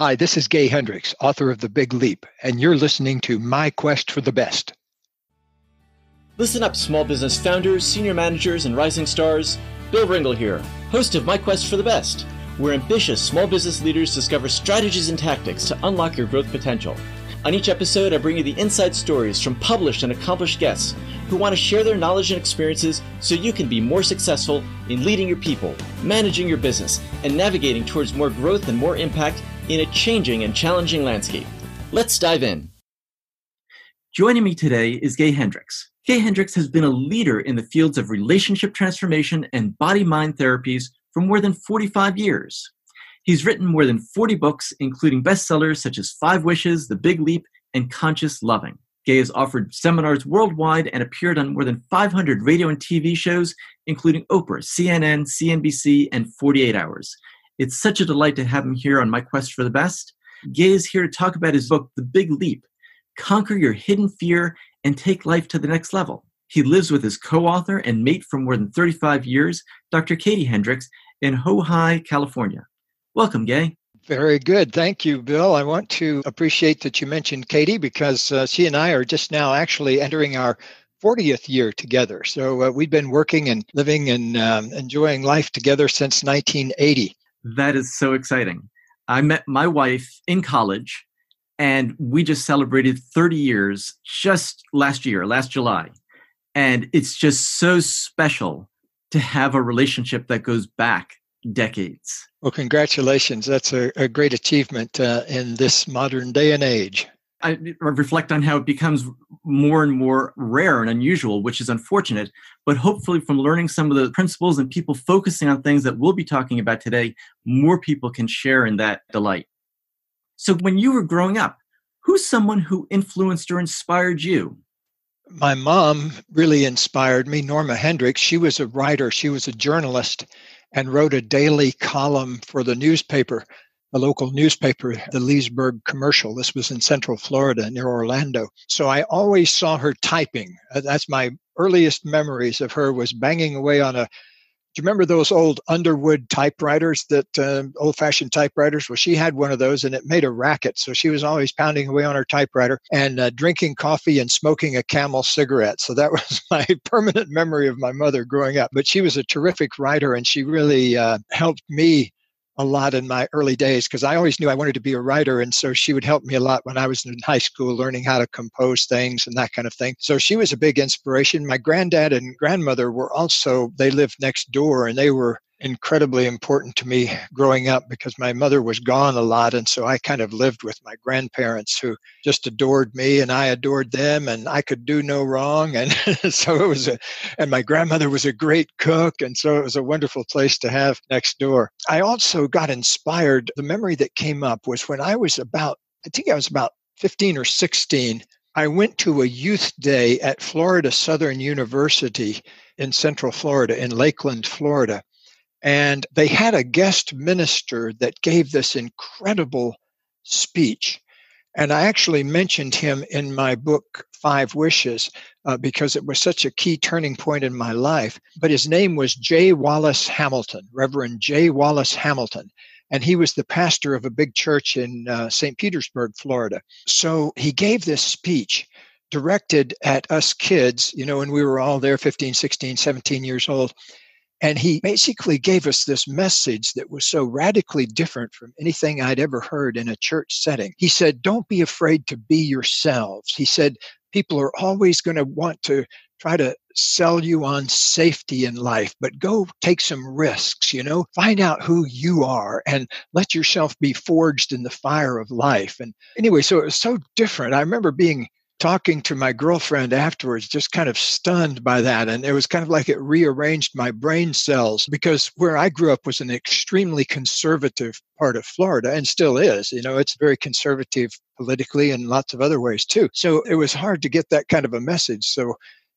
Hi, this is Gay Hendricks, author of The Big Leap, and you're listening to My Quest for the Best. Listen up, small business founders, senior managers, and rising stars. Bill Ringle here, host of My Quest for the Best, where ambitious small business leaders discover strategies and tactics to unlock your growth potential. On each episode, I bring you the inside stories from published and accomplished guests who want to share their knowledge and experiences so you can be more successful in leading your people, managing your business, and navigating towards more growth and more impact in a changing and challenging landscape. Let's dive in. Joining me today is Gay Hendricks. Gay Hendricks has been a leader in the fields of relationship transformation and body mind therapies for more than 45 years. He's written more than 40 books, including bestsellers such as Five Wishes, The Big Leap, and Conscious Loving. Gay has offered seminars worldwide and appeared on more than 500 radio and TV shows, including Oprah, CNN, CNBC, and 48 Hours. It's such a delight to have him here on My Quest for the Best. Gay is here to talk about his book, The Big Leap Conquer Your Hidden Fear and Take Life to the Next Level. He lives with his co author and mate for more than 35 years, Dr. Katie Hendricks, in Ojai, California. Welcome, Gay. Very good. Thank you, Bill. I want to appreciate that you mentioned Katie because uh, she and I are just now actually entering our 40th year together. So uh, we've been working and living and um, enjoying life together since 1980. That is so exciting. I met my wife in college and we just celebrated 30 years just last year, last July. And it's just so special to have a relationship that goes back decades. Well, congratulations. That's a, a great achievement uh, in this modern day and age. I reflect on how it becomes more and more rare and unusual, which is unfortunate. But hopefully, from learning some of the principles and people focusing on things that we'll be talking about today, more people can share in that delight. So, when you were growing up, who's someone who influenced or inspired you? My mom really inspired me, Norma Hendricks. She was a writer, she was a journalist, and wrote a daily column for the newspaper a local newspaper, the Leesburg Commercial. This was in Central Florida near Orlando. So I always saw her typing. Uh, that's my earliest memories of her was banging away on a do you remember those old Underwood typewriters that uh, old fashioned typewriters? Well, she had one of those and it made a racket. So she was always pounding away on her typewriter and uh, drinking coffee and smoking a camel cigarette. So that was my permanent memory of my mother growing up. But she was a terrific writer and she really uh, helped me a lot in my early days because I always knew I wanted to be a writer. And so she would help me a lot when I was in high school, learning how to compose things and that kind of thing. So she was a big inspiration. My granddad and grandmother were also, they lived next door and they were incredibly important to me growing up because my mother was gone a lot and so I kind of lived with my grandparents who just adored me and I adored them and I could do no wrong and so it was a and my grandmother was a great cook and so it was a wonderful place to have next door. I also got inspired the memory that came up was when I was about I think I was about 15 or 16 I went to a youth day at Florida Southern University in Central Florida, in Lakeland, Florida. And they had a guest minister that gave this incredible speech. And I actually mentioned him in my book, Five Wishes, uh, because it was such a key turning point in my life. But his name was J. Wallace Hamilton, Reverend J. Wallace Hamilton. And he was the pastor of a big church in uh, St. Petersburg, Florida. So he gave this speech directed at us kids, you know, when we were all there 15, 16, 17 years old. And he basically gave us this message that was so radically different from anything I'd ever heard in a church setting. He said, Don't be afraid to be yourselves. He said, People are always going to want to try to sell you on safety in life, but go take some risks, you know, find out who you are and let yourself be forged in the fire of life. And anyway, so it was so different. I remember being talking to my girlfriend afterwards, just kind of stunned by that. And it was kind of like it rearranged my brain cells because where I grew up was an extremely conservative part of Florida and still is. You know, it's very conservative politically and lots of other ways too. So it was hard to get that kind of a message. So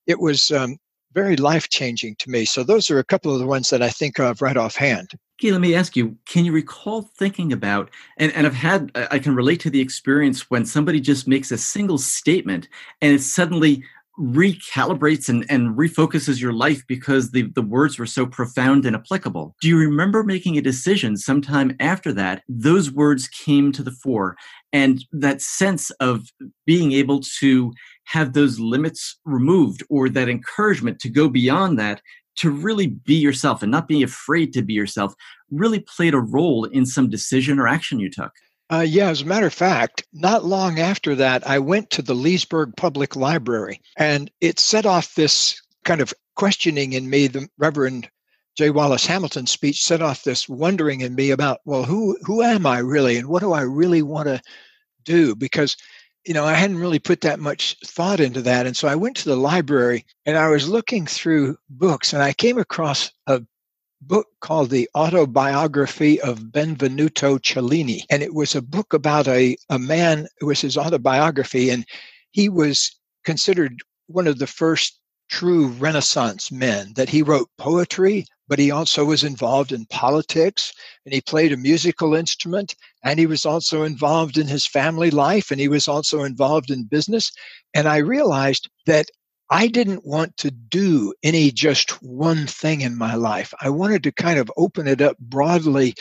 it was um, very life changing to me. So those are a couple of the ones that I think of right offhand. Okay, let me ask you, can you recall thinking about, and, and I've had, I can relate to the experience when somebody just makes a single statement and it suddenly recalibrates and, and refocuses your life because the, the words were so profound and applicable. Do you remember making a decision sometime after that? Those words came to the fore, and that sense of being able to have those limits removed or that encouragement to go beyond that to really be yourself and not being afraid to be yourself really played a role in some decision or action you took. Uh, yeah, as a matter of fact, not long after that, I went to the Leesburg Public Library and it set off this kind of questioning in me. The Reverend J. Wallace Hamilton speech set off this wondering in me about, well, who who am I really and what do I really want to do? Because you know, I hadn't really put that much thought into that. And so I went to the library and I was looking through books and I came across a book called The Autobiography of Benvenuto Cellini. And it was a book about a, a man, it was his autobiography, and he was considered one of the first true Renaissance men, that he wrote poetry, but he also was involved in politics and he played a musical instrument and he was also involved in his family life and he was also involved in business. And I realized that I didn't want to do any just one thing in my life. I wanted to kind of open it up broadly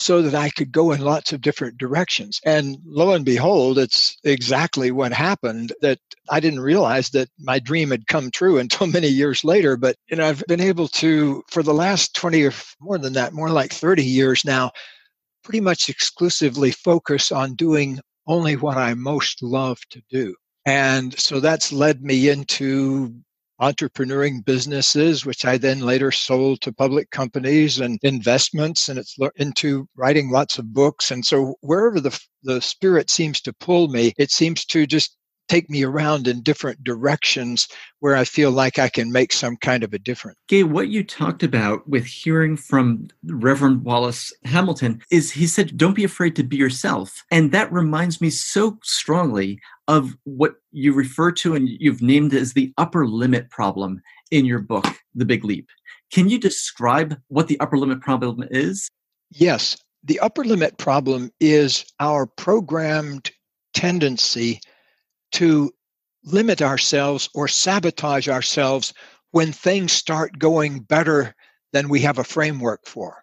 so that I could go in lots of different directions. And lo and behold, it's exactly what happened that I didn't realize that my dream had come true until many years later. But, you know, I've been able to, for the last 20 or more than that, more like 30 years now, pretty much exclusively focus on doing only what I most love to do. And so that's led me into entrepreneuring businesses, which I then later sold to public companies and investments, and it's into writing lots of books. And so wherever the the spirit seems to pull me, it seems to just take me around in different directions where I feel like I can make some kind of a difference. Gay, what you talked about with hearing from Reverend Wallace Hamilton is he said, Don't be afraid to be yourself. And that reminds me so strongly of what you refer to and you've named as the upper limit problem in your book, The Big Leap. Can you describe what the upper limit problem is? Yes. The upper limit problem is our programmed tendency to limit ourselves or sabotage ourselves when things start going better than we have a framework for.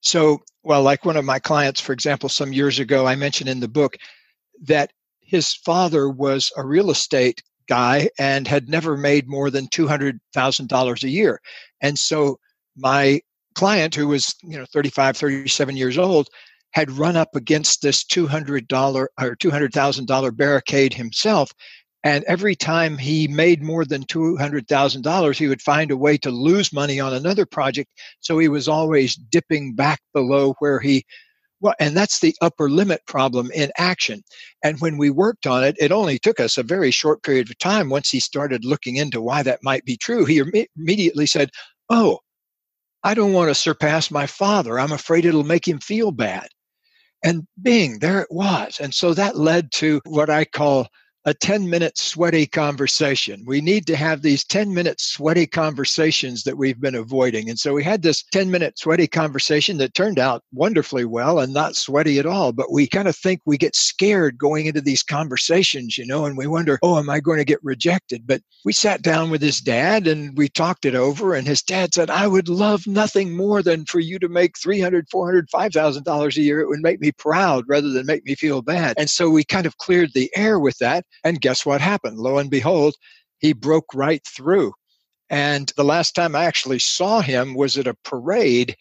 So, well, like one of my clients, for example, some years ago, I mentioned in the book that his father was a real estate guy and had never made more than $200,000 a year. And so my client, who was, you know, 35, 37 years old, had run up against this $200 or $200,000 barricade himself. And every time he made more than $200,000, he would find a way to lose money on another project. So he was always dipping back below where he, well, and that's the upper limit problem in action. And when we worked on it, it only took us a very short period of time. Once he started looking into why that might be true, he immediately said, Oh, I don't want to surpass my father. I'm afraid it'll make him feel bad. And bing, there it was. And so that led to what I call a 10 minute sweaty conversation. We need to have these 10 minute sweaty conversations that we've been avoiding. And so we had this 10 minute sweaty conversation that turned out wonderfully well and not sweaty at all. But we kind of think we get scared going into these conversations, you know, and we wonder, oh, am I going to get rejected? But we sat down with his dad and we talked it over. And his dad said, I would love nothing more than for you to make 300, 400, $5,000 a year. It would make me proud rather than make me feel bad. And so we kind of cleared the air with that. And guess what happened? Lo and behold, he broke right through. And the last time I actually saw him was at a parade,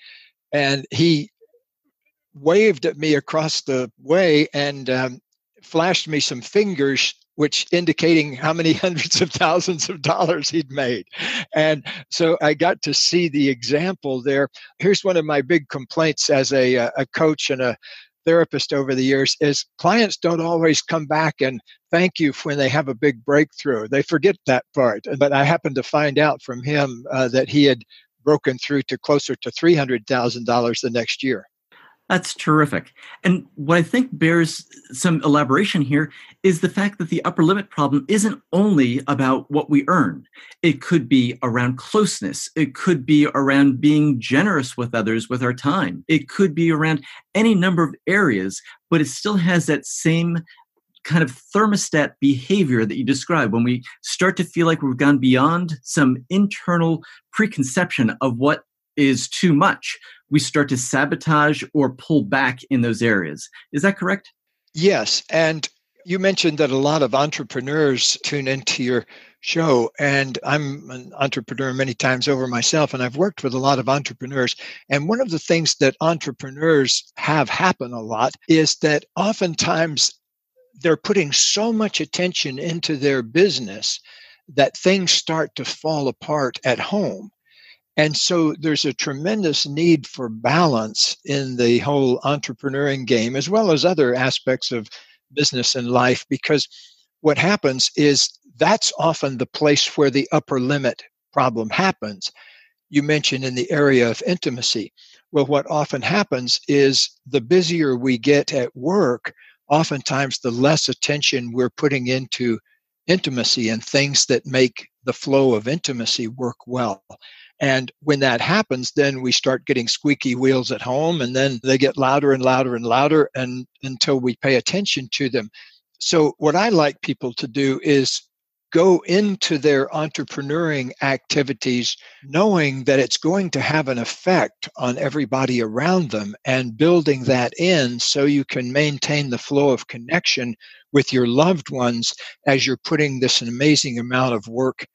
and he waved at me across the way and um, flashed me some fingers which indicating how many hundreds of thousands of dollars he'd made. And so I got to see the example there. Here's one of my big complaints as a, a coach and a therapist over the years is clients don't always come back and thank you when they have a big breakthrough. They forget that part. But I happened to find out from him uh, that he had broken through to closer to $300,000 the next year. That's terrific. And what I think bears some elaboration here is the fact that the upper limit problem isn't only about what we earn. It could be around closeness. It could be around being generous with others with our time. It could be around any number of areas, but it still has that same kind of thermostat behavior that you describe when we start to feel like we've gone beyond some internal preconception of what is too much, we start to sabotage or pull back in those areas. Is that correct? Yes. And you mentioned that a lot of entrepreneurs tune into your show, and I'm an entrepreneur many times over myself, and I've worked with a lot of entrepreneurs. And one of the things that entrepreneurs have happen a lot is that oftentimes they're putting so much attention into their business that things start to fall apart at home. And so there's a tremendous need for balance in the whole entrepreneuring game, as well as other aspects of business and life, because what happens is that's often the place where the upper limit problem happens. You mentioned in the area of intimacy. Well, what often happens is the busier we get at work, oftentimes the less attention we're putting into intimacy and things that make the flow of intimacy work well. And when that happens, then we start getting squeaky wheels at home, and then they get louder and louder and louder and until we pay attention to them. So, what I like people to do is go into their entrepreneuring activities knowing that it's going to have an effect on everybody around them and building that in so you can maintain the flow of connection with your loved ones as you're putting this amazing amount of work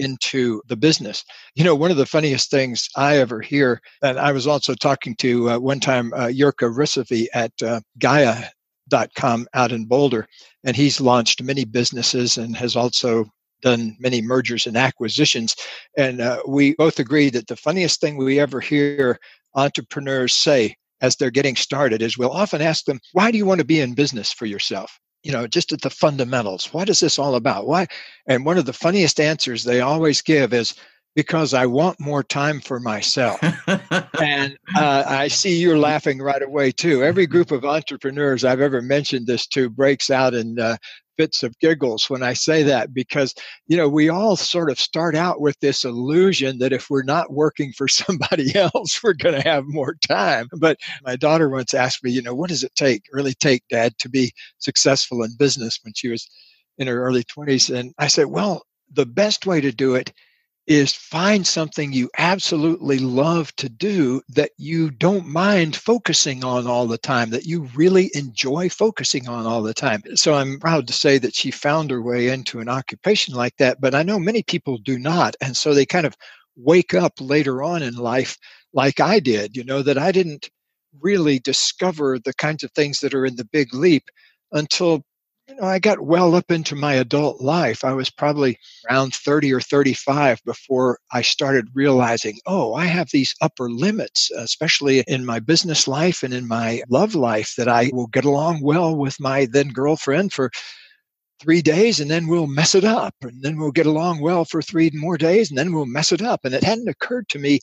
into the business. You know, one of the funniest things I ever hear, and I was also talking to uh, one time uh, Jirka Rysavy at uh, Gaia.com out in Boulder, and he's launched many businesses and has also done many mergers and acquisitions. And uh, we both agree that the funniest thing we ever hear entrepreneurs say as they're getting started is we'll often ask them, Why do you want to be in business for yourself? You know, just at the fundamentals. What is this all about? Why? And one of the funniest answers they always give is because I want more time for myself. and uh, I see you're laughing right away too. Every group of entrepreneurs I've ever mentioned this to breaks out in uh, fits of giggles when I say that because, you know, we all sort of start out with this illusion that if we're not working for somebody else, we're going to have more time. But my daughter once asked me, you know, what does it take, really take, Dad, to be successful in business when she was in her early 20s? And I said, well, the best way to do it is find something you absolutely love to do that you don't mind focusing on all the time, that you really enjoy focusing on all the time. So I'm proud to say that she found her way into an occupation like that, but I know many people do not. And so they kind of wake up later on in life like I did, you know, that I didn't really discover the kinds of things that are in the big leap until you know, I got well up into my adult life. I was probably around 30 or 35 before I started realizing, oh, I have these upper limits, especially in my business life and in my love life, that I will get along well with my then girlfriend for three days and then we'll mess it up. And then we'll get along well for three more days and then we'll mess it up. And it hadn't occurred to me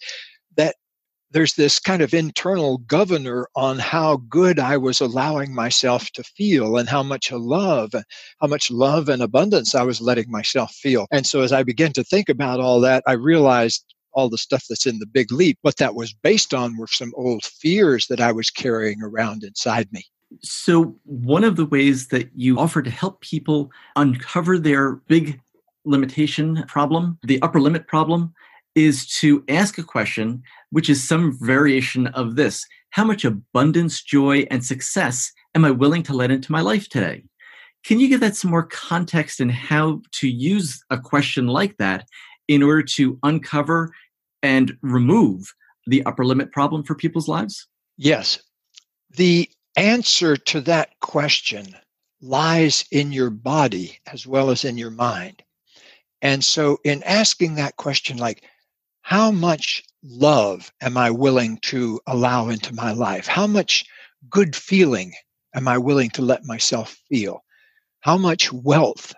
there's this kind of internal governor on how good I was allowing myself to feel and how much love, how much love and abundance I was letting myself feel. And so as I began to think about all that, I realized all the stuff that's in the big leap, what that was based on were some old fears that I was carrying around inside me. So, one of the ways that you offer to help people uncover their big limitation problem, the upper limit problem, is to ask a question, which is some variation of this How much abundance, joy, and success am I willing to let into my life today? Can you give that some more context in how to use a question like that in order to uncover and remove the upper limit problem for people's lives? Yes. The answer to that question lies in your body as well as in your mind. And so, in asking that question, like, how much love am I willing to allow into my life? How much good feeling am I willing to let myself feel? How much wealth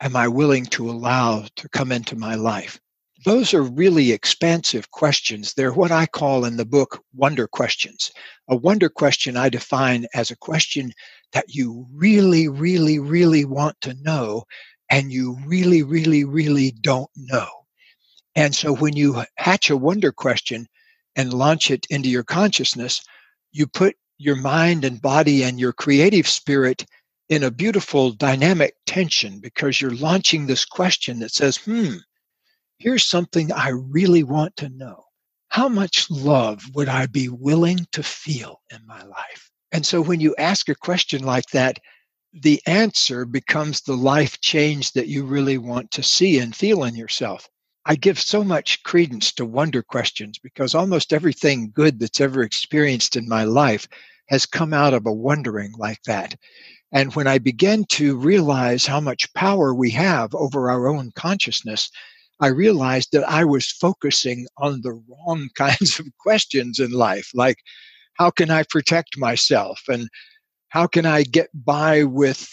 am I willing to allow to come into my life? Those are really expansive questions. They're what I call in the book wonder questions. A wonder question I define as a question that you really, really, really want to know and you really, really, really don't know. And so when you hatch a wonder question and launch it into your consciousness, you put your mind and body and your creative spirit in a beautiful dynamic tension because you're launching this question that says, hmm, here's something I really want to know. How much love would I be willing to feel in my life? And so when you ask a question like that, the answer becomes the life change that you really want to see and feel in yourself. I give so much credence to wonder questions because almost everything good that's ever experienced in my life has come out of a wondering like that. And when I began to realize how much power we have over our own consciousness, I realized that I was focusing on the wrong kinds of questions in life, like how can I protect myself? And how can I get by with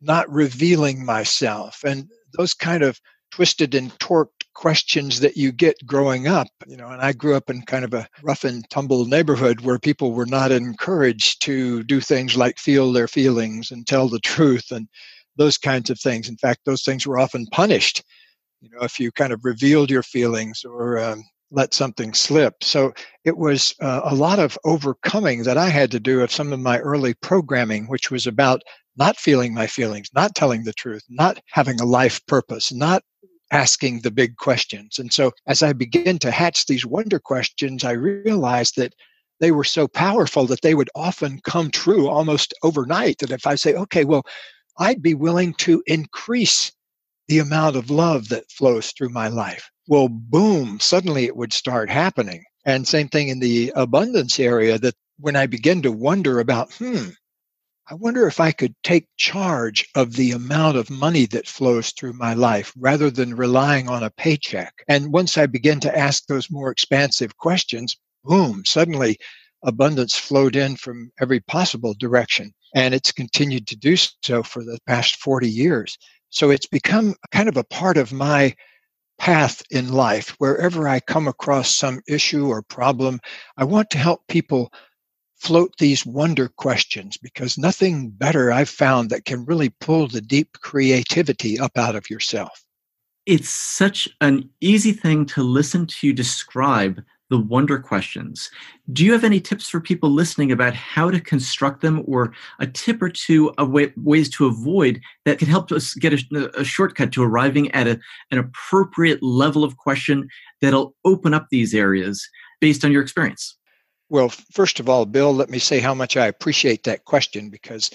not revealing myself? And those kind of twisted and torqued questions that you get growing up you know and i grew up in kind of a rough and tumble neighborhood where people were not encouraged to do things like feel their feelings and tell the truth and those kinds of things in fact those things were often punished you know if you kind of revealed your feelings or um, let something slip. So it was uh, a lot of overcoming that I had to do of some of my early programming, which was about not feeling my feelings, not telling the truth, not having a life purpose, not asking the big questions. And so as I began to hatch these wonder questions, I realized that they were so powerful that they would often come true almost overnight. That if I say, okay, well, I'd be willing to increase the amount of love that flows through my life well, boom, suddenly it would start happening. And same thing in the abundance area that when I begin to wonder about, hmm, I wonder if I could take charge of the amount of money that flows through my life rather than relying on a paycheck. And once I begin to ask those more expansive questions, boom, suddenly abundance flowed in from every possible direction. And it's continued to do so for the past 40 years. So it's become kind of a part of my path in life. Wherever I come across some issue or problem, I want to help people float these wonder questions because nothing better I've found that can really pull the deep creativity up out of yourself. It's such an easy thing to listen to you describe the wonder questions. Do you have any tips for people listening about how to construct them or a tip or two of way, ways to avoid that can help us get a, a shortcut to arriving at a, an appropriate level of question that'll open up these areas based on your experience? Well, first of all, Bill, let me say how much I appreciate that question because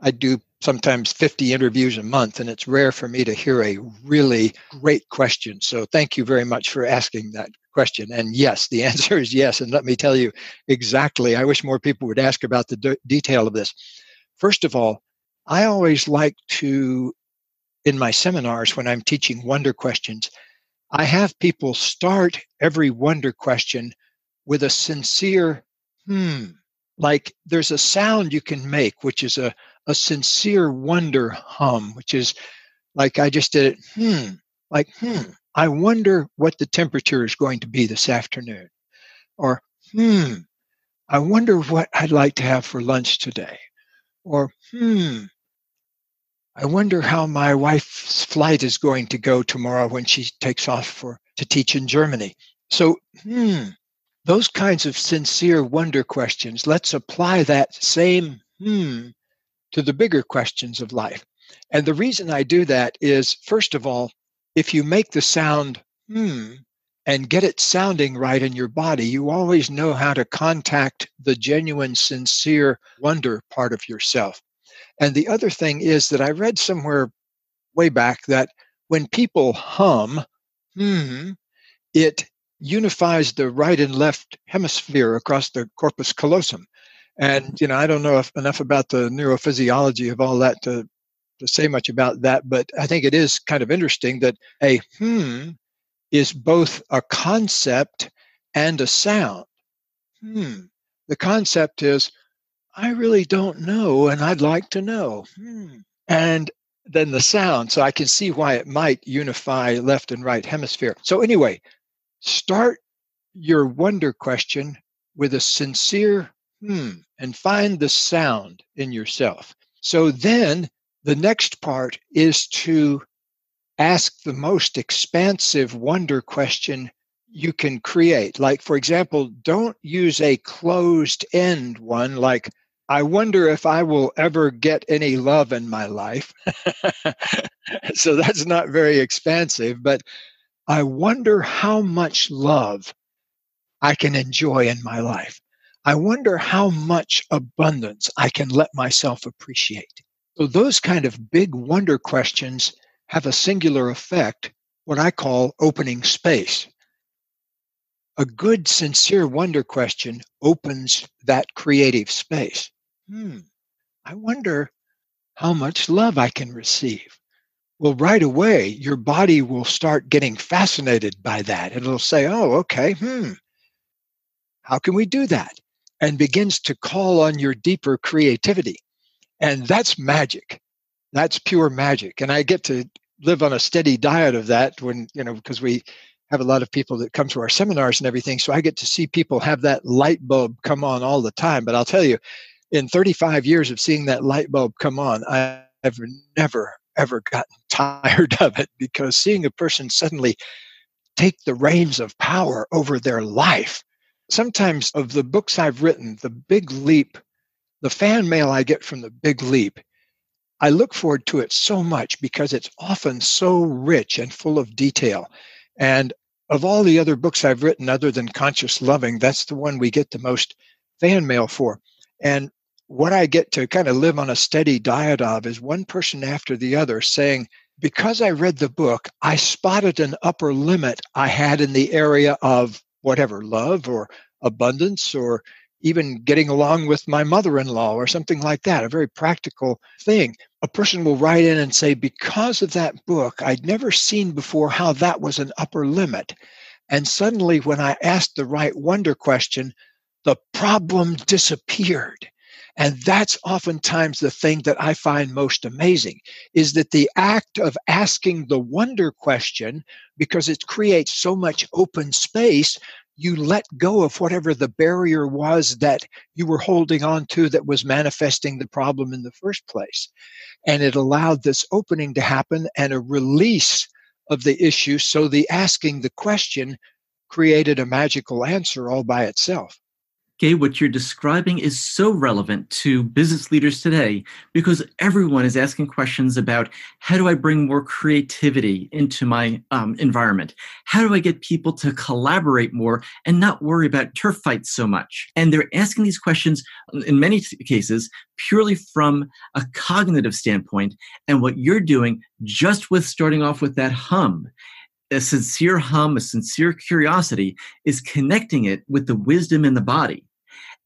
I do sometimes 50 interviews a month, and it's rare for me to hear a really great question. So, thank you very much for asking that question. And yes, the answer is yes. And let me tell you exactly, I wish more people would ask about the de- detail of this. First of all, I always like to, in my seminars, when I'm teaching wonder questions, I have people start every wonder question with a sincere hmm. Like there's a sound you can make, which is a, a sincere wonder hum, which is like I just did it, hmm, like, hmm, I wonder what the temperature is going to be this afternoon. Or, hmm, I wonder what I'd like to have for lunch today. Or, hmm, I wonder how my wife's flight is going to go tomorrow when she takes off for to teach in Germany. So, hmm, those kinds of sincere wonder questions. Let's apply that same hmm to the bigger questions of life. And the reason I do that is, first of all, if you make the sound hmm and get it sounding right in your body, you always know how to contact the genuine, sincere wonder part of yourself. And the other thing is that I read somewhere way back that when people hum, hmm, it unifies the right and left hemisphere across the corpus callosum. And you know, I don't know enough about the neurophysiology of all that to to say much about that, but I think it is kind of interesting that a hmm is both a concept and a sound. Hmm. The concept is, I really don't know, and I'd like to know. Hmm. And then the sound, so I can see why it might unify left and right hemisphere. So, anyway, start your wonder question with a sincere hmm and find the sound in yourself. So then the next part is to ask the most expansive wonder question you can create. Like, for example, don't use a closed end one like, I wonder if I will ever get any love in my life. so that's not very expansive, but I wonder how much love I can enjoy in my life. I wonder how much abundance I can let myself appreciate. So, those kind of big wonder questions have a singular effect, what I call opening space. A good, sincere wonder question opens that creative space. Hmm, I wonder how much love I can receive. Well, right away, your body will start getting fascinated by that. And It'll say, oh, okay, hmm, how can we do that? And begins to call on your deeper creativity. And that's magic. That's pure magic. And I get to live on a steady diet of that when, you know, because we have a lot of people that come to our seminars and everything. So I get to see people have that light bulb come on all the time. But I'll tell you, in 35 years of seeing that light bulb come on, I've never, ever gotten tired of it because seeing a person suddenly take the reins of power over their life sometimes of the books I've written, the big leap, the fan mail I get from the big leap, I look forward to it so much because it's often so rich and full of detail. And of all the other books I've written, other than Conscious Loving, that's the one we get the most fan mail for. And what I get to kind of live on a steady diet of is one person after the other saying, because I read the book, I spotted an upper limit I had in the area of whatever love or abundance or even getting along with my mother in law or something like that, a very practical thing. A person will write in and say, Because of that book, I'd never seen before how that was an upper limit. And suddenly, when I asked the right wonder question, the problem disappeared. And that's oftentimes the thing that I find most amazing is that the act of asking the wonder question, because it creates so much open space, you let go of whatever the barrier was that you were holding on to that was manifesting the problem in the first place. And it allowed this opening to happen and a release of the issue. So the asking the question created a magical answer all by itself. Gay, what you're describing is so relevant to business leaders today because everyone is asking questions about how do I bring more creativity into my um, environment? How do I get people to collaborate more and not worry about turf fights so much? And they're asking these questions in many cases purely from a cognitive standpoint. And what you're doing just with starting off with that hum a sincere hum, a sincere curiosity is connecting it with the wisdom in the body.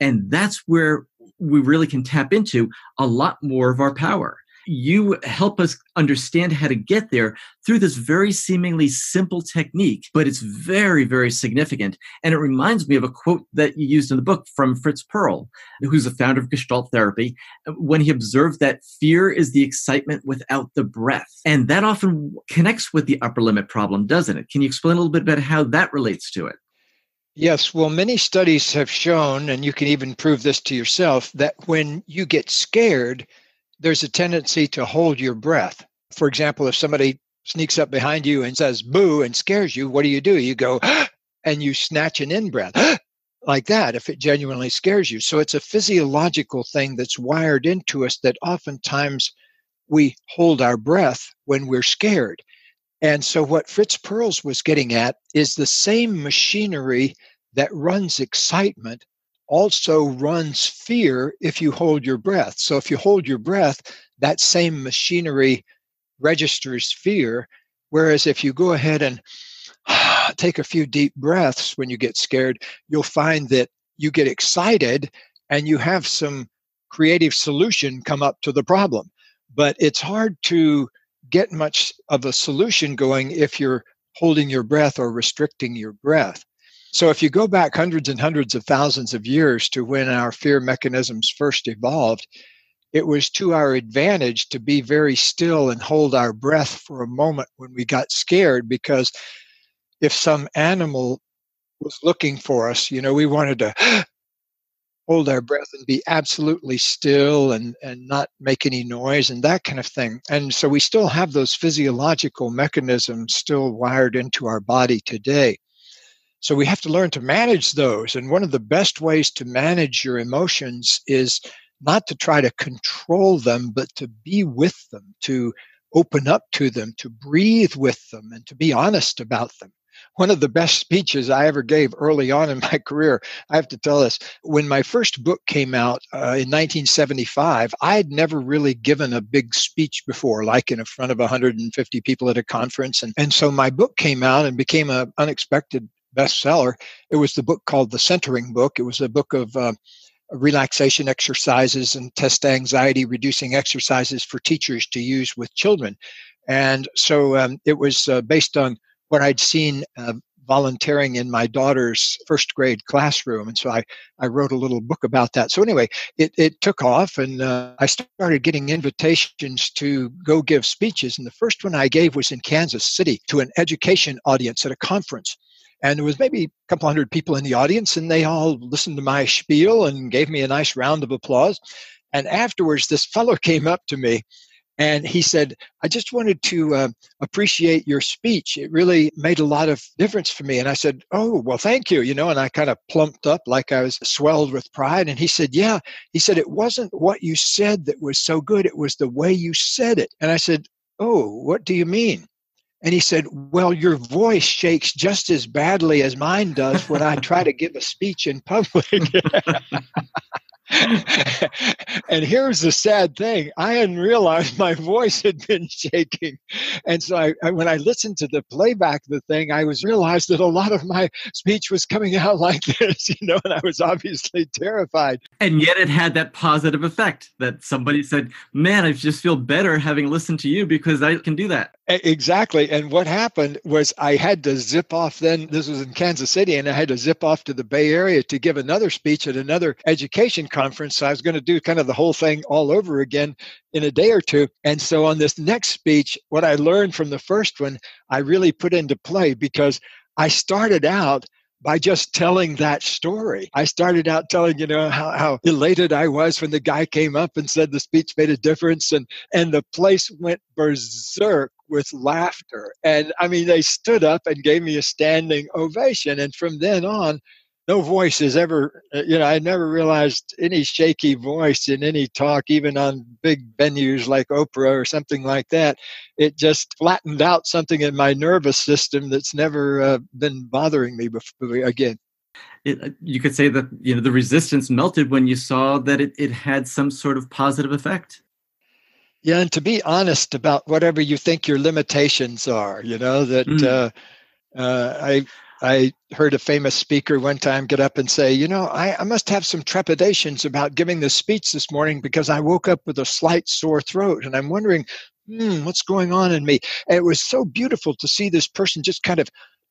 And that's where we really can tap into a lot more of our power. You help us understand how to get there through this very seemingly simple technique, but it's very, very significant. And it reminds me of a quote that you used in the book from Fritz Perls, who's the founder of Gestalt therapy, when he observed that fear is the excitement without the breath. And that often connects with the upper limit problem, doesn't it? Can you explain a little bit about how that relates to it? Yes, well, many studies have shown, and you can even prove this to yourself, that when you get scared, there's a tendency to hold your breath. For example, if somebody sneaks up behind you and says boo and scares you, what do you do? You go, and you snatch an in breath like that if it genuinely scares you. So it's a physiological thing that's wired into us that oftentimes we hold our breath when we're scared. And so, what Fritz Perls was getting at is the same machinery that runs excitement also runs fear if you hold your breath. So, if you hold your breath, that same machinery registers fear. Whereas if you go ahead and take a few deep breaths when you get scared, you'll find that you get excited and you have some creative solution come up to the problem. But it's hard to get much of a solution going if you're holding your breath or restricting your breath. So, if you go back hundreds and hundreds of thousands of years to when our fear mechanisms first evolved, it was to our advantage to be very still and hold our breath for a moment when we got scared because if some animal was looking for us, you know, we wanted to hold our breath and be absolutely still and, and not make any noise and that kind of thing. And so we still have those physiological mechanisms still wired into our body today. So we have to learn to manage those. And one of the best ways to manage your emotions is not to try to control them, but to be with them, to open up to them, to breathe with them, and to be honest about them one of the best speeches I ever gave early on in my career. I have to tell this. When my first book came out uh, in 1975, I had never really given a big speech before, like in front of 150 people at a conference. And, and so my book came out and became an unexpected bestseller. It was the book called The Centering Book. It was a book of uh, relaxation exercises and test anxiety reducing exercises for teachers to use with children. And so um, it was uh, based on what I'd seen uh, volunteering in my daughter's first grade classroom. And so I, I wrote a little book about that. So anyway, it, it took off and uh, I started getting invitations to go give speeches. And the first one I gave was in Kansas City to an education audience at a conference. And there was maybe a couple hundred people in the audience, and they all listened to my spiel and gave me a nice round of applause. And afterwards, this fellow came up to me and he said, I just wanted to uh, appreciate your speech. It really made a lot of difference for me. And I said, Oh, well, thank you. You know, and I kind of plumped up like I was swelled with pride. And he said, Yeah. He said, It wasn't what you said that was so good, it was the way you said it. And I said, Oh, what do you mean? And he said, Well, your voice shakes just as badly as mine does when I try to give a speech in public. and here's the sad thing I hadn't realized my voice had been shaking. And so I, I, when I listened to the playback of the thing, I was realized that a lot of my speech was coming out like this, you know, and I was obviously terrified. And yet it had that positive effect that somebody said, Man, I just feel better having listened to you because I can do that. Exactly. And what happened was I had to zip off then, this was in Kansas City, and I had to zip off to the Bay Area to give another speech at another education conference. So I was going to do kind of the whole thing all over again in a day or two. And so on this next speech, what I learned from the first one, I really put into play because I started out by just telling that story. I started out telling, you know, how, how elated I was when the guy came up and said the speech made a difference and and the place went berserk with laughter. And I mean they stood up and gave me a standing ovation. And from then on, no voice ever uh, you know i never realized any shaky voice in any talk even on big venues like oprah or something like that it just flattened out something in my nervous system that's never uh, been bothering me before again it, uh, you could say that you know the resistance melted when you saw that it, it had some sort of positive effect yeah and to be honest about whatever you think your limitations are you know that mm. uh, uh, I I heard a famous speaker one time get up and say, You know, I, I, must have some trepidations about giving this speech this morning because I woke up with a slight sore throat and I'm wondering, hmm, what's going on in me? And it was so beautiful to see this person just kind of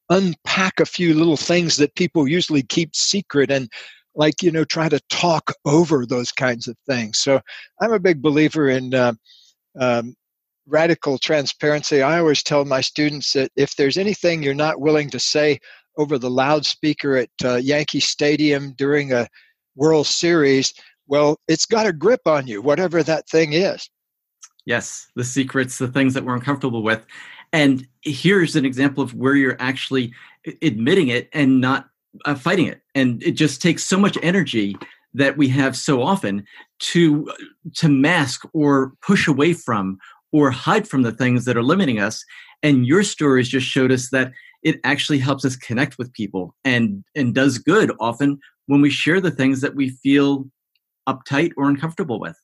unpack a few little things that people usually keep secret and like you know try to talk over those kinds of things so i'm a big believer in uh, um, radical transparency i always tell my students that if there's anything you're not willing to say over the loudspeaker at uh, Yankee Stadium during a World Series, well, it's got a grip on you, whatever that thing is. Yes, the secrets, the things that we're uncomfortable with. And here's an example of where you're actually admitting it and not uh, fighting it. And it just takes so much energy that we have so often to to mask or push away from or hide from the things that are limiting us. And your stories just showed us that it actually helps us connect with people and and does good often when we share the things that we feel uptight or uncomfortable with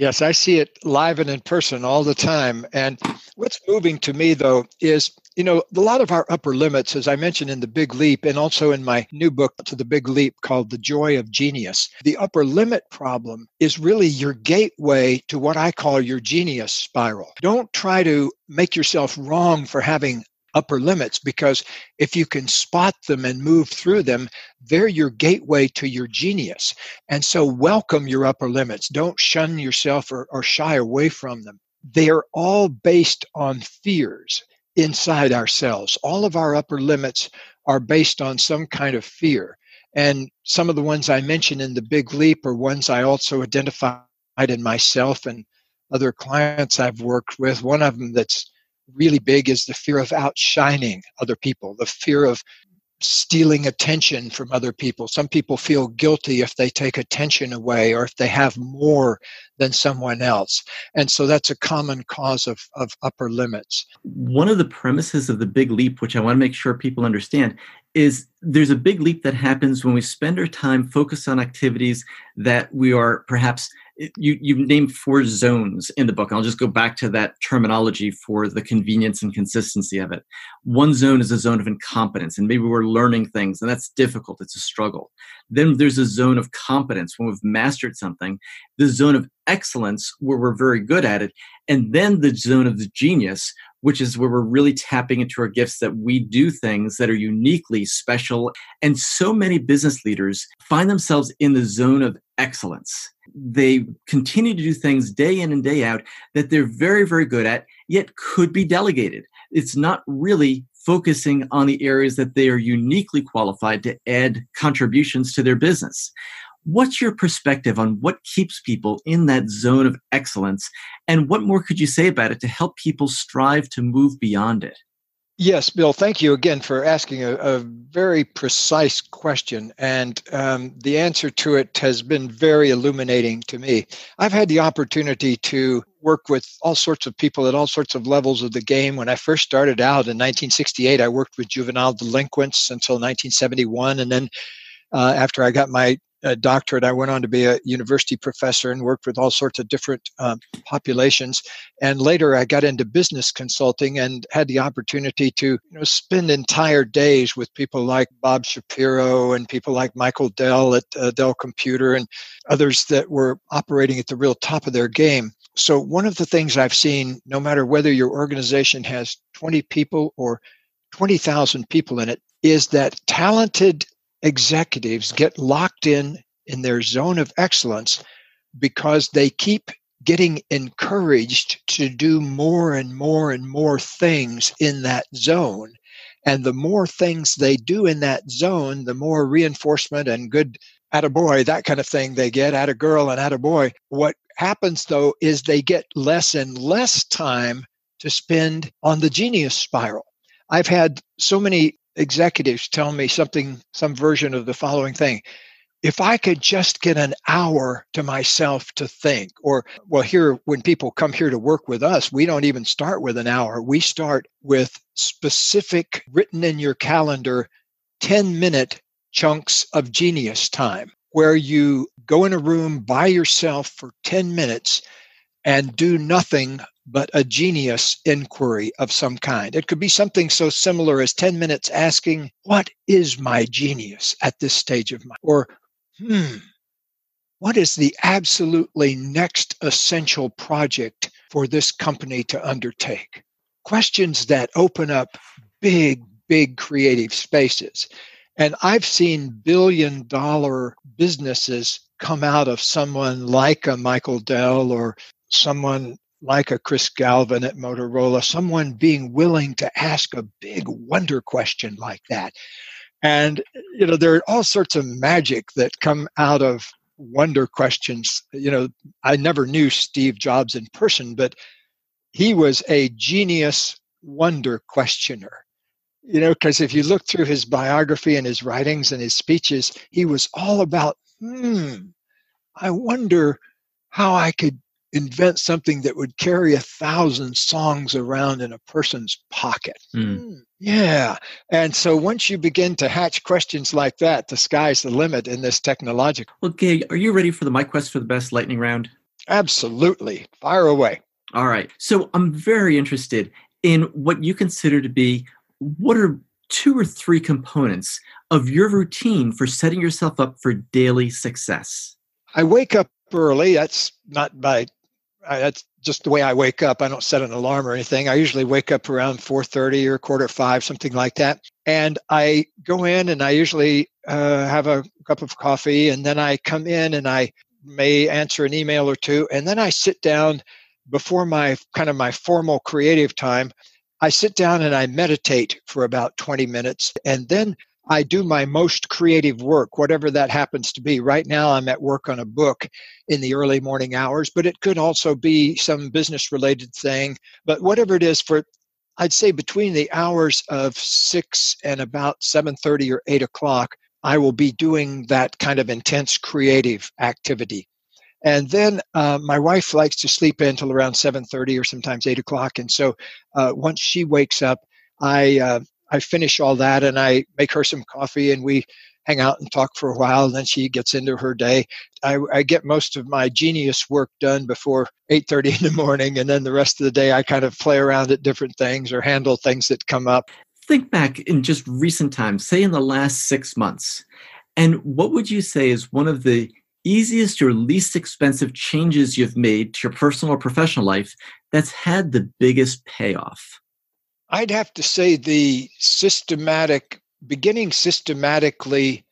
yes i see it live and in person all the time. And what's moving to me though is you know a lot of our upper limits as i mentioned in the big leap and also in my new book to the big leap called the joy of genius. The upper limit problem is really your gateway to what i call your genius spiral. Don't try to make yourself wrong for having upper limits because if you can spot them and move through them, they're your gateway to your genius. And so welcome your upper limits. Don't shun yourself or, or shy away from them. They are all based on fears inside ourselves. All of our upper limits are based on some kind of fear. And some of the ones I mentioned in the big leap are ones I also identified in myself and other clients I've worked with. One of them that's really big is the fear of outshining other people, the fear of stealing attention from other people. Some people feel guilty if they take attention away or if they have more than someone else. And so that's a common cause of, of upper limits. One of the premises of the big leap, which I want to make sure people understand, is there's a big leap that happens when we spend our time focused on activities that we are perhaps you you named four zones in the book. I'll just go back to that terminology for the convenience and consistency of it. One zone is a zone of incompetence, and maybe we're learning things, and that's difficult. It's a struggle. Then there's a zone of competence when we've mastered something. The zone of excellence where we're very good at it, and then the zone of the genius which is where we're really tapping into our gifts that we do things that are uniquely special. And so many business leaders find themselves in the zone of excellence. They continue to do things day in and day out that they're very, very good at, yet could be delegated. It's not really focusing on the areas that they are uniquely qualified to add contributions to their business. What's your perspective on what keeps people in that zone of excellence? And what more could you say about it to help people strive to move beyond it? Yes, Bill, thank you again for asking a, a very precise question. And um, the answer to it has been very illuminating to me. I've had the opportunity to work with all sorts of people at all sorts of levels of the game. When I first started out in 1968, I worked with juvenile delinquents until 1971. And then uh, after I got my a doctorate, I went on to be a university professor and worked with all sorts of different um, populations. And later, I got into business consulting and had the opportunity to you know, spend entire days with people like Bob Shapiro and people like Michael Dell at uh, Dell Computer and others that were operating at the real top of their game. So, one of the things I've seen, no matter whether your organization has 20 people or 20,000 people in it, is that talented executives get locked in in their zone of excellence because they keep getting encouraged to do more and more and more things in that zone. And the more things they do in that zone, the more reinforcement and good at a boy, that kind of thing they get at a girl and at a boy. What happens though is they get less and less time to spend on the genius spiral. I've had so many executives tell me something, some version of the following thing. If I could just get an hour to myself to think, or, well, here, when people come here to work with us, we don't even start with an hour. We start with specific, written in your calendar, 10 minute chunks of genius time where you go in a room by yourself for 10 minutes and do nothing but a genius inquiry of some kind. It could be something so similar as 10 minutes asking, What is my genius at this stage of my, or, hmm, what is the absolutely next essential project for this company to undertake? Questions that open up big, big creative spaces. And I've seen billion dollar businesses come out of someone like a Michael Dell or someone like a Chris Galvin at Motorola, someone being willing to ask a big wonder question like that. And, you know, there are all sorts of magic that come out of wonder questions. You know, I never knew Steve Jobs in person, but he was a genius wonder questioner. You know, because if you look through his biography and his writings and his speeches, he was all about, hmm, I wonder how I could invent something that would carry a thousand songs around in a person's pocket. Mm. Yeah. And so once you begin to hatch questions like that, the sky's the limit in this technological. Well, Gay, are you ready for the My Quest for the Best lightning round? Absolutely. Fire away. All right. So I'm very interested in what you consider to be what are two or three components of your routine for setting yourself up for daily success? I wake up early. That's not by I, that's just the way I wake up. I don't set an alarm or anything. I usually wake up around 4:30 or quarter five, something like that. And I go in and I usually uh, have a cup of coffee, and then I come in and I may answer an email or two, and then I sit down before my kind of my formal creative time. I sit down and I meditate for about 20 minutes, and then I do my most creative work, whatever that happens to be. Right now, I'm at work on a book in the early morning hours, but it could also be some business related thing. But whatever it is, for I'd say between the hours of six and about 7:30 or 8 o'clock, I will be doing that kind of intense creative activity. And then uh, my wife likes to sleep in until around 7:30 or sometimes 8 o'clock. And so uh, once she wakes up, I uh, I finish all that and I make her some coffee and we hang out and talk for a while. And then she gets into her day. I, I get most of my genius work done before 8:30 in the morning, and then the rest of the day I kind of play around at different things or handle things that come up. Think back in just recent times, say in the last six months, and what would you say is one of the easiest or least expensive changes you've made to your personal or professional life that's had the biggest payoff? I'd have to say the systematic, beginning systematically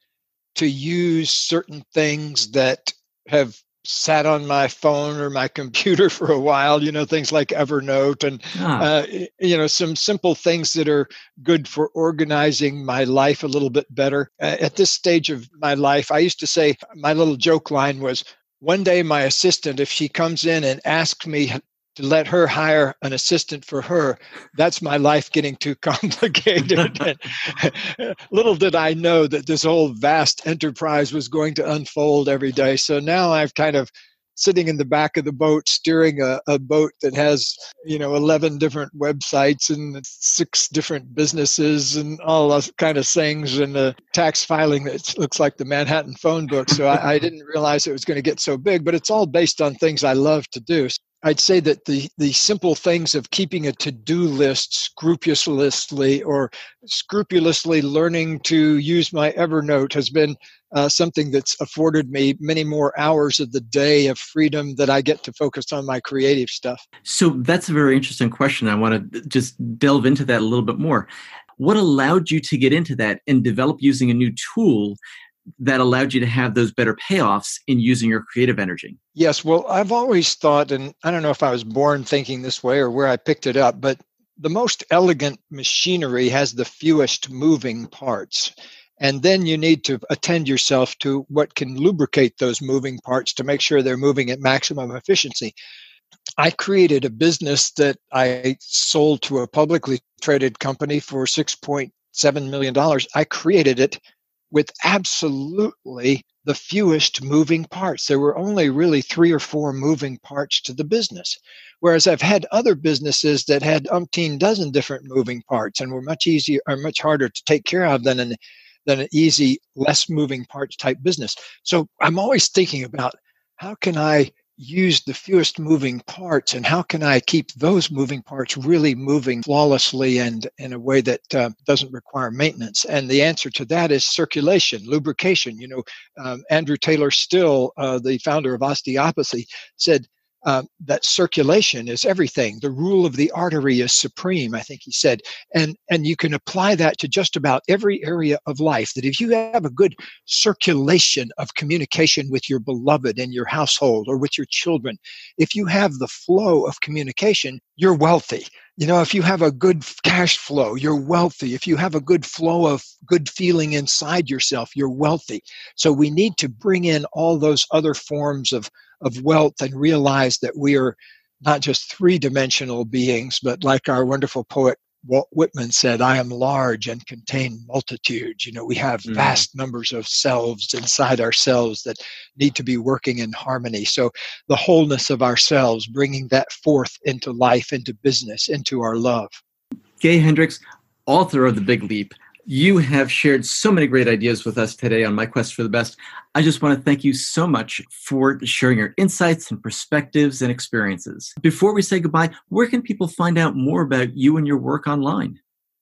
to use certain things that have sat on my phone or my computer for a while you know things like evernote and ah. uh, you know some simple things that are good for organizing my life a little bit better uh, at this stage of my life i used to say my little joke line was one day my assistant if she comes in and asks me to let her hire an assistant for her that's my life getting too complicated. Little did i know that this whole vast enterprise was going to unfold every day. So now i've kind of sitting in the back of the boat steering a, a boat that has you know 11 different websites and six different businesses and all those kind of things and a tax filing that looks like the manhattan phone book. So I, I didn't realize it was going to get so big but it's all based on things i love to do I'd say that the, the simple things of keeping a to do list scrupulously or scrupulously learning to use my Evernote has been uh, something that's afforded me many more hours of the day of freedom that I get to focus on my creative stuff. So that's a very interesting question. I want to just delve into that a little bit more. What allowed you to get into that and develop using a new tool that allowed you to have those better payoffs in using your creative energy? Yes, well, I've always thought, and I don't know if I was born thinking this way or where I picked it up, but the most elegant machinery has the fewest moving parts. And then you need to attend yourself to what can lubricate those moving parts to make sure they're moving at maximum efficiency. I created a business that I sold to a publicly traded company for $6.7 million. I created it with absolutely the fewest moving parts. There were only really three or four moving parts to the business. Whereas I've had other businesses that had umpteen dozen different moving parts and were much easier or much harder to take care of than an than an easy, less moving parts type business. So I'm always thinking about how can I use the fewest moving parts and how can i keep those moving parts really moving flawlessly and in a way that uh, doesn't require maintenance? And the answer to that is circulation lubrication. You know um, andrew taylor still uh, the founder of osteopathy said uh, that circulation is everything. The rule of the artery is supreme, I think he said. And, and you can apply that to just about every area of life. That if you have a good circulation of communication with your beloved in your household or with your children, if you have the flow of communication, you're wealthy. You know, if you have a good cash flow, you're wealthy. If you have a good flow of good feeling inside yourself, you're wealthy. So we need to bring in all those other forms of of wealth and realize that we are not just three dimensional beings, but like our wonderful poet Walt Whitman said, I am large and contain multitudes. You know, we have mm. vast numbers of selves inside ourselves that need to be working in harmony. So, the wholeness of ourselves, bringing that forth into life, into business, into our love. Gay Hendricks, author of The Big Leap, you have shared so many great ideas with us today on My Quest for the Best. I just want to thank you so much for sharing your insights and perspectives and experiences. Before we say goodbye, where can people find out more about you and your work online?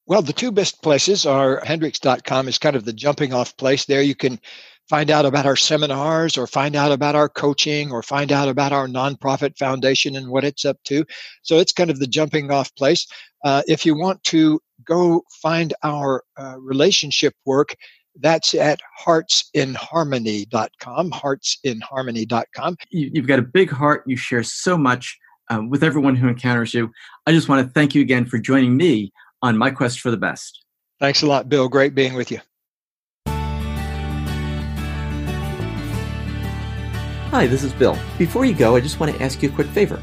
Well, the two best places are hendricks.com is kind of the jumping off place. There you can find out about our seminars or find out about our coaching or find out about our nonprofit foundation and what it's up to. So it's kind of the jumping off place. Uh, if you want to go find our uh, relationship work, that's at heartsinharmony.com, heartsinharmony.com. You, you've got a big heart. You share so much um, with everyone who encounters you. I just want to thank you again for joining me on my quest for the best. Thanks a lot, Bill. Great being with you. Hi, this is Bill. Before you go, I just want to ask you a quick favor.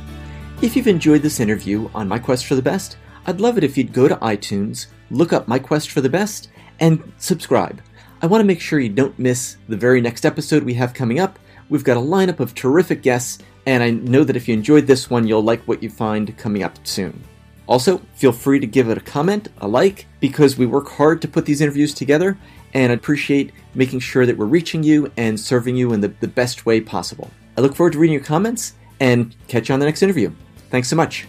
If you've enjoyed this interview on My Quest for the Best, I'd love it if you'd go to iTunes, look up My Quest for the Best, and subscribe. I want to make sure you don't miss the very next episode we have coming up. We've got a lineup of terrific guests, and I know that if you enjoyed this one, you'll like what you find coming up soon. Also, feel free to give it a comment, a like, because we work hard to put these interviews together, and I appreciate making sure that we're reaching you and serving you in the, the best way possible. I look forward to reading your comments and catch you on the next interview. Thanks so much.